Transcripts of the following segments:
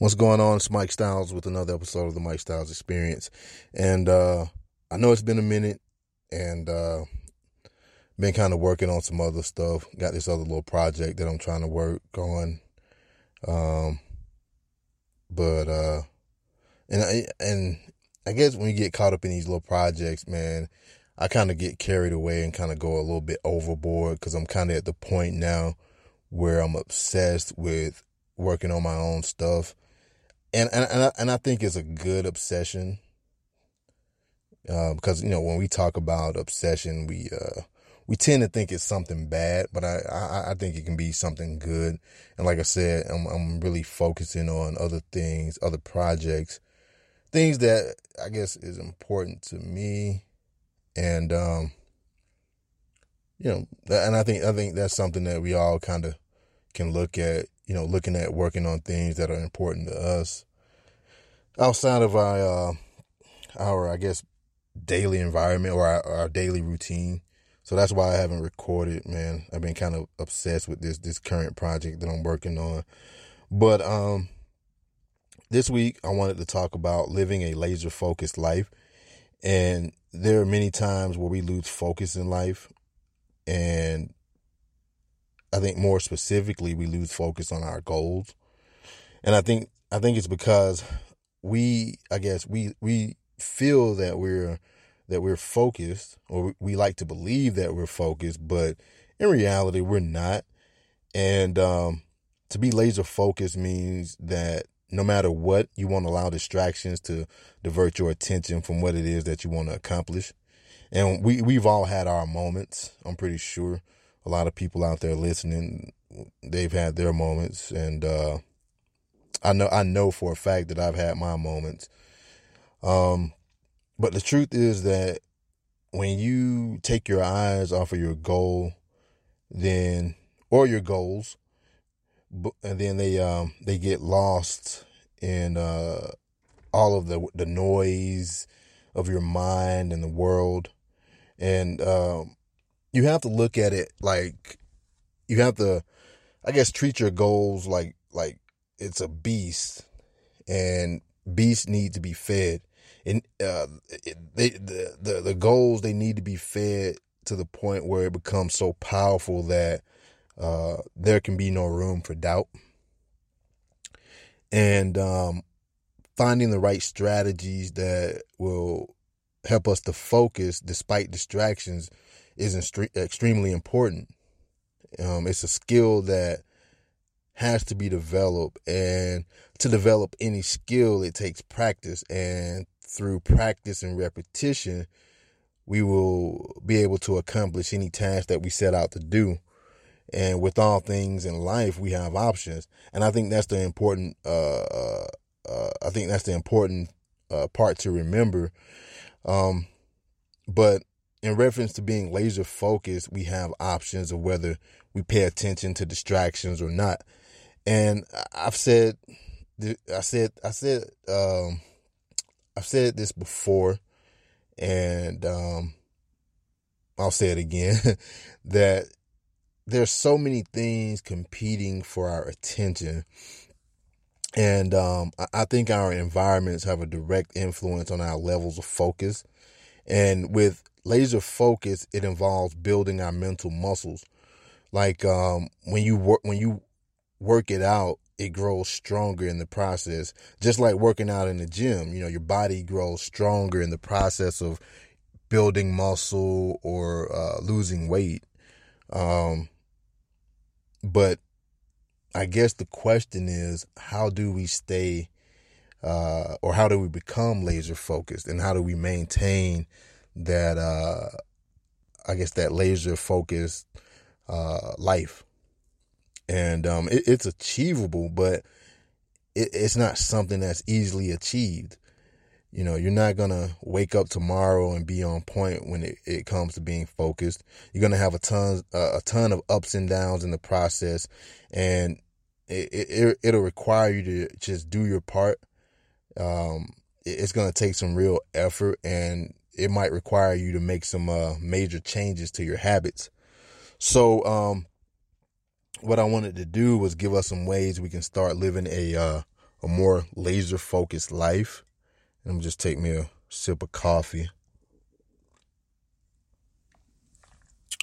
What's going on? It's Mike Styles with another episode of the Mike Styles Experience. And uh, I know it's been a minute and uh, been kind of working on some other stuff. Got this other little project that I'm trying to work on. Um, but uh, and I, and I guess when you get caught up in these little projects, man, I kind of get carried away and kind of go a little bit overboard because I'm kind of at the point now where I'm obsessed with working on my own stuff, and and and I, and I think it's a good obsession. Because you know when we talk about obsession, we uh, we tend to think it's something bad, but I, I, I think it can be something good. And like I said, I'm I'm really focusing on other things, other projects, things that I guess is important to me, and um, you know, and I think I think that's something that we all kind of can look at you know, looking at working on things that are important to us outside of our, uh, our, I guess, daily environment or our, our daily routine. So that's why I haven't recorded, man. I've been kind of obsessed with this, this current project that I'm working on. But, um, this week I wanted to talk about living a laser focused life. And there are many times where we lose focus in life and I think more specifically, we lose focus on our goals. And I think, I think it's because we, I guess we, we feel that we're, that we're focused or we like to believe that we're focused, but in reality, we're not. And, um, to be laser focused means that no matter what, you won't allow distractions to divert your attention from what it is that you want to accomplish. And we, we've all had our moments, I'm pretty sure a lot of people out there listening, they've had their moments, and uh, I know I know for a fact that I've had my moments. Um, but the truth is that when you take your eyes off of your goal, then or your goals, and then they um they get lost in uh all of the the noise of your mind and the world, and um you have to look at it like you have to I guess treat your goals like like it's a beast and beasts need to be fed. And uh they the, the the goals they need to be fed to the point where it becomes so powerful that uh there can be no room for doubt. And um finding the right strategies that will help us to focus despite distractions is extremely important. Um, it's a skill that has to be developed, and to develop any skill, it takes practice. And through practice and repetition, we will be able to accomplish any task that we set out to do. And with all things in life, we have options, and I think that's the important. Uh, uh, uh, I think that's the important uh, part to remember. Um, but in reference to being laser focused, we have options of whether we pay attention to distractions or not. And I've said, I said, I said, um, I've said this before, and um, I'll say it again that there's so many things competing for our attention. And um, I think our environments have a direct influence on our levels of focus. And with laser focus, it involves building our mental muscles. Like um, when you work when you work it out, it grows stronger in the process. Just like working out in the gym, you know, your body grows stronger in the process of building muscle or uh, losing weight. Um, but I guess the question is, how do we stay, uh, or how do we become laser focused, and how do we maintain that uh I guess that laser focused uh life. And um it, it's achievable, but it, it's not something that's easily achieved. You know, you're not to wake up tomorrow and be on point when it, it comes to being focused. You're to have a ton, uh, a ton of ups and downs in the process and it, it, it'll require you to just do your part. Um, it's to take some real effort and it might require you to make some, uh, major changes to your habits. So, um, what I wanted to do was give us some ways we can start living a, uh, a more laser focused life let me just take me a sip of coffee.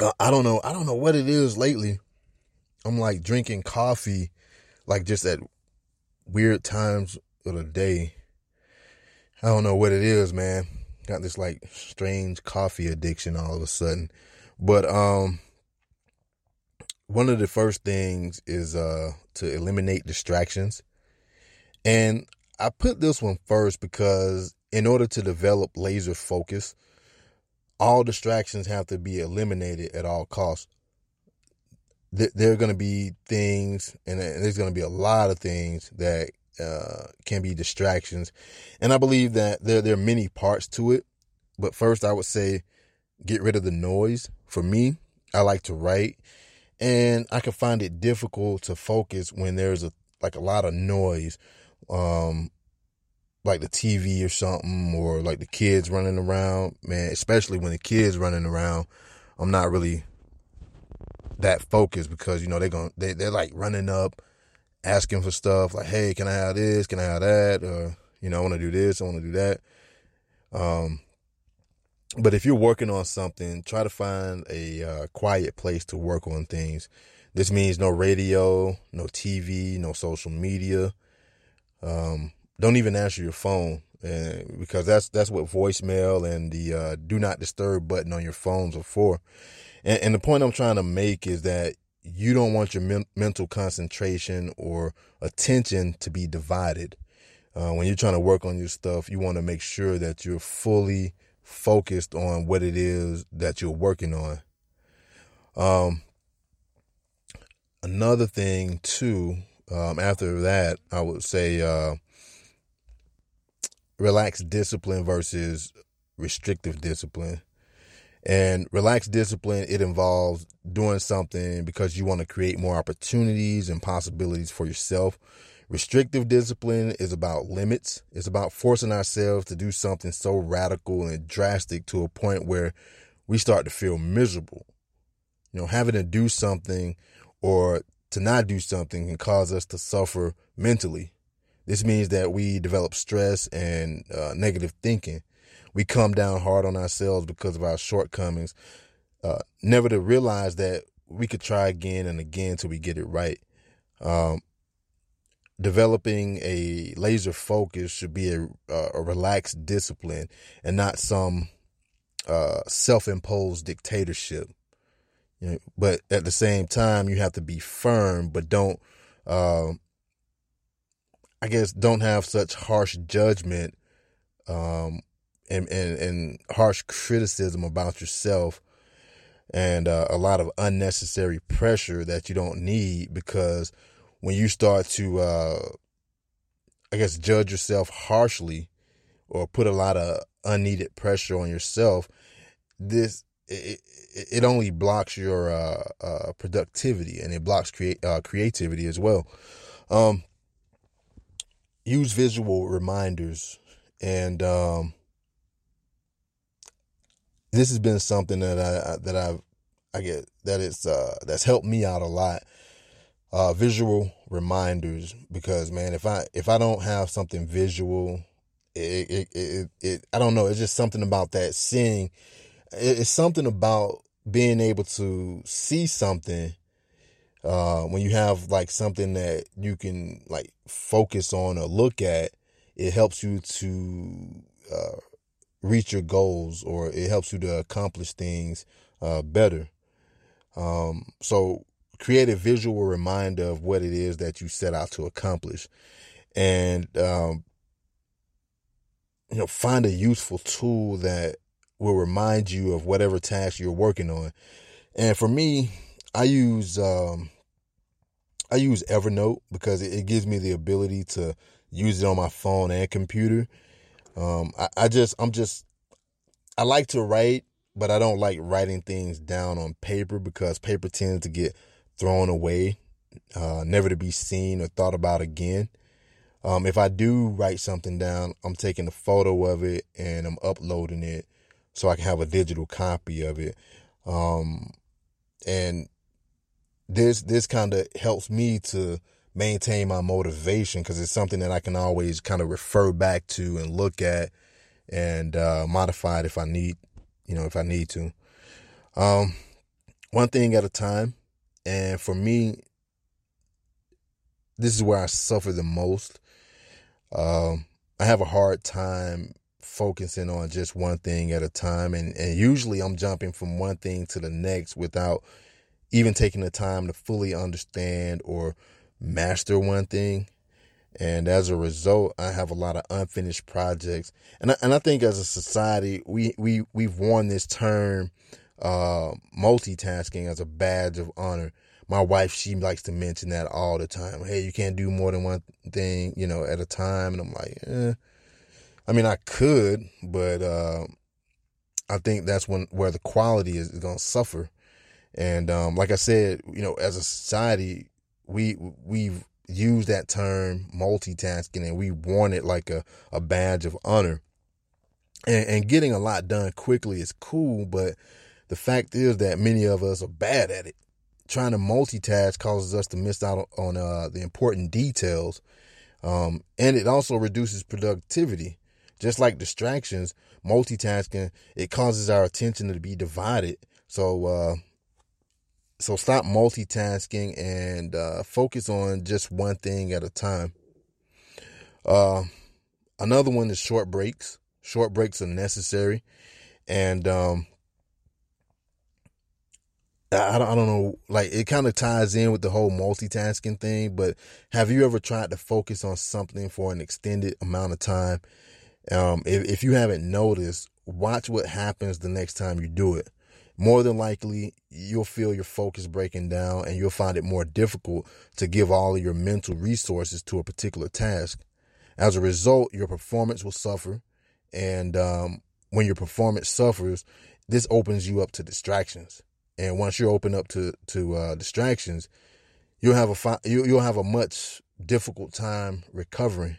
Uh, I don't know. I don't know what it is lately. I'm like drinking coffee, like just at weird times of the day. I don't know what it is, man. Got this like strange coffee addiction all of a sudden. But um one of the first things is uh to eliminate distractions. And I put this one first because in order to develop laser focus, all distractions have to be eliminated at all costs. There are going to be things, and there's going to be a lot of things that uh, can be distractions. And I believe that there, there are many parts to it. But first, I would say get rid of the noise. For me, I like to write, and I can find it difficult to focus when there's a like a lot of noise um, like the TV or something, or like the kids running around, man, especially when the kids running around, I'm not really that focused because, you know, they're going, they, they're like running up, asking for stuff like, Hey, can I have this? Can I have that? Or, you know, I want to do this. I want to do that. Um, but if you're working on something, try to find a uh, quiet place to work on things. This means no radio, no TV, no social media. Um, don't even answer your phone and because that's that's what voicemail and the uh, do not disturb button on your phones are for. And, and the point I'm trying to make is that you don't want your men- mental concentration or attention to be divided. Uh, when you're trying to work on your stuff, you want to make sure that you're fully focused on what it is that you're working on. Um, another thing too, um, after that, I would say, uh, relaxed discipline versus restrictive discipline. And relaxed discipline, it involves doing something because you want to create more opportunities and possibilities for yourself. Restrictive discipline is about limits. It's about forcing ourselves to do something so radical and drastic to a point where we start to feel miserable. You know, having to do something or to not do something can cause us to suffer mentally. This means that we develop stress and uh, negative thinking. We come down hard on ourselves because of our shortcomings, uh, never to realize that we could try again and again till we get it right. Um, developing a laser focus should be a, a relaxed discipline and not some uh, self-imposed dictatorship. You know, but at the same time, you have to be firm, but don't uh, I guess don't have such harsh judgment um, and, and, and harsh criticism about yourself and uh, a lot of unnecessary pressure that you don't need because when you start to uh, I guess judge yourself harshly or put a lot of unneeded pressure on yourself this it, it only blocks your uh, uh, productivity and it blocks create uh, creativity as well. Um, use visual reminders and um, this has been something that I that I've I get that it's uh, that's helped me out a lot. Uh, visual reminders because man, if I if I don't have something visual, it it it, it I don't know. It's just something about that seeing. It's something about being able to see something uh, when you have like something that you can like focus on or look at, it helps you to uh, reach your goals or it helps you to accomplish things uh, better. Um, so create a visual reminder of what it is that you set out to accomplish, and um, you know find a useful tool that will remind you of whatever task you're working on. And for me, I use um, I use Evernote because it, it gives me the ability to use it on my phone and computer. Um, I, I just, I'm just, I like to write, but I don't like writing things down on paper because paper tends to get thrown away, uh, never to be seen or thought about again. Um, if I do write something down, I'm taking a photo of it and I'm uploading it so I can have a digital copy of it. Um, and this this kind of helps me to maintain my motivation because it's something that I can always kind of refer back to and look at and uh, modify it if I need, you know, if I need to. Um, one thing at a time, and for me, this is where I suffer the most. Um, I have a hard time focusing on just one thing at a time, and and usually I'm jumping from one thing to the next without even taking the time to fully understand or master one thing. And as a result, I have a lot of unfinished projects. And I, and I think as a society, we, we, we've worn this term, uh, multitasking as a badge of honor. My wife, she likes to mention that all the time. Hey, you can't do more than one thing, you know, at a time. And I'm like, eh. I mean, I could, but, uh, I think that's when, where the quality is, is going to suffer and um, like I said, you know, as a society, we we've used that term multitasking and we want it like a, a badge of honor. And, and getting a lot done quickly is cool, but the fact is that many of us are bad at it. Trying to multitask causes us to miss out on uh, the important details, um, and it also reduces productivity. Just like distractions, multitasking it causes our attention to be divided. So uh, so stop multitasking and uh, focus on just one thing at a time. Uh, another one is short breaks. Short breaks are necessary, and um, I don't, I don't know, like it kind of ties in with the whole multitasking thing. But have you ever tried to focus on something for an extended amount of time? Um, if, if you haven't noticed, watch what happens the next time you do it more than likely you'll feel your focus breaking down and you'll find it more difficult to give all of your mental resources to a particular task. As a result, your performance will suffer. And um, when your performance suffers, this opens you up to distractions. And once you're open up to to uh, distractions, you'll have a fi- you, you'll have a much difficult time recovering.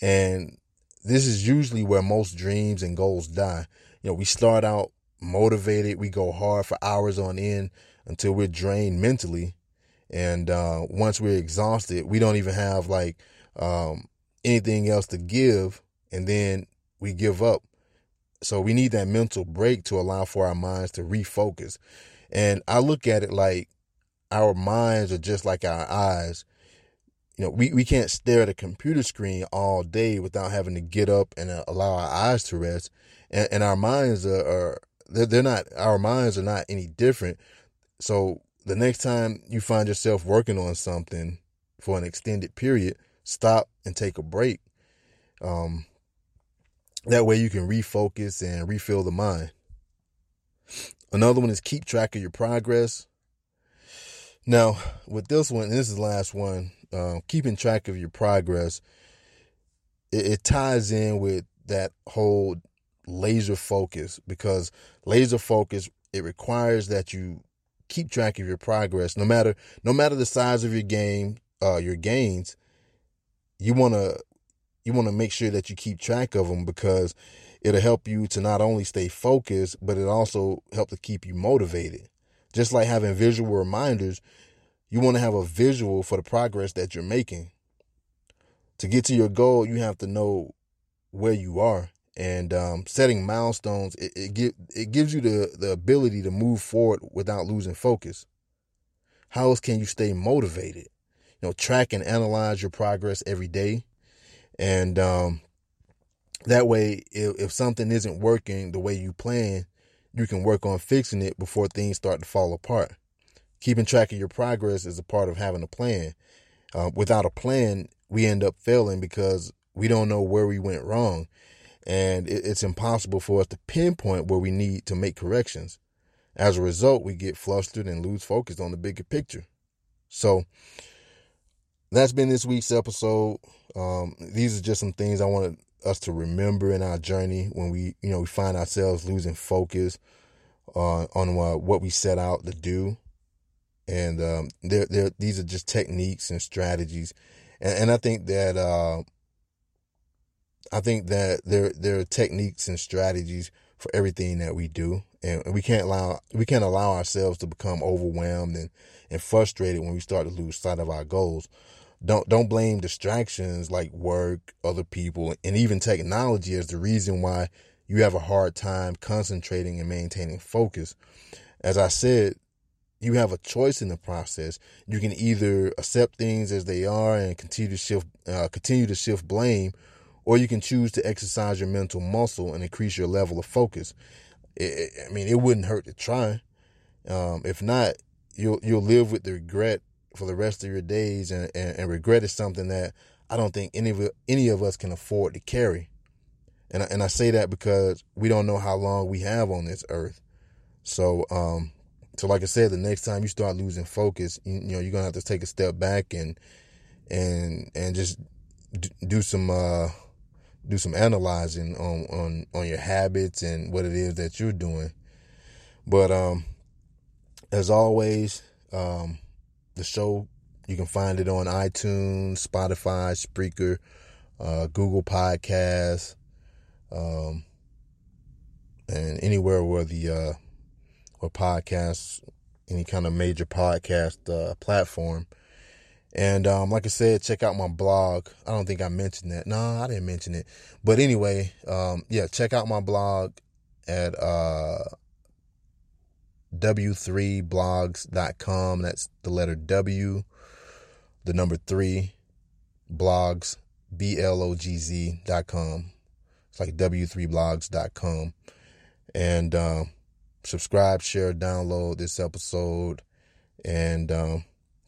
And this is usually where most dreams and goals die. You know, we start out motivated. We go hard for hours on end until we're drained mentally. And uh, once we're exhausted, we don't even have like um, anything else to give. And then we give up. So we need that mental break to allow for our minds to refocus. And I look at it like our minds are just like our eyes. You know, we, we can't stare at a computer screen all day without having to get up and uh, allow our eyes to rest. And, and our minds are, are they're, they're not, our minds are not any different. So the next time you find yourself working on something for an extended period, stop and take a break. Um, that way you can refocus and refill the mind. Another one is keep track of your progress. Now, with this one, this is the last one, uh, keeping track of your progress, it, it ties in with that whole laser focus because laser focus it requires that you keep track of your progress. No matter no matter the size of your game uh your gains you want to you want to make sure that you keep track of them because it'll help you to not only stay focused but it also help to keep you motivated. Just like having visual reminders you want to have a visual for the progress that you're making. To get to your goal you have to know where you are and um, setting milestones it, it, give, it gives you the, the ability to move forward without losing focus. How else can you stay motivated? You know track and analyze your progress every day. And um, that way if, if something isn't working the way you plan you can work on fixing it before things start to fall apart. Keeping track of your progress is a part of having a plan. Uh, without a plan we end up failing because we don't know where we went wrong and it's impossible for us to pinpoint where we need to make corrections. As a result, we get flustered and lose focus on the bigger picture. So that's been this week's episode. Um, these are just some things I wanted us to remember in our journey when we, you know, we find ourselves losing focus uh, on uh, what we set out to do. And um, they're, they're, these are just techniques and strategies. And, and I think that uh, I think that there there are techniques and strategies for everything that we do, and we can't allow we can't allow ourselves to become overwhelmed and, and frustrated when we start to lose sight of our goals. Don't don't blame distractions like work, other people, and even technology as the reason why you have a hard time concentrating and maintaining focus. As I said, you have a choice in the process. You can either accept things as they are and continue to shift uh, continue to shift blame, or you can choose to exercise your mental muscle and increase your level of focus. It, I mean, it wouldn't hurt to try. Um, if not, you'll you'll live with the regret for the rest of your days, and, and, and regret is something that I don't think any of any of us can afford to carry. And I, and I say that because we don't know how long we have on this earth. So um, so like I said, the next time you start losing focus, you, you know you're gonna have to take a step back and and and just do some uh, do some analyzing on on on your habits and what it is that you're doing. But um, as always, um, the show you can find it on iTunes, Spotify, Spreaker, uh, Google Podcasts, um, and anywhere where the uh, where podcasts, any kind of major podcast uh, platform. And um, like I said, check out my blog. I don't think I mentioned that. No, I didn't mention it. But anyway, um, yeah, check out my blog at uh, w3blogz.com. That's the letter W, the number three, blogs, B L O G Z.com. It's like w3blogz.com. And um, subscribe, share, download this episode, and um,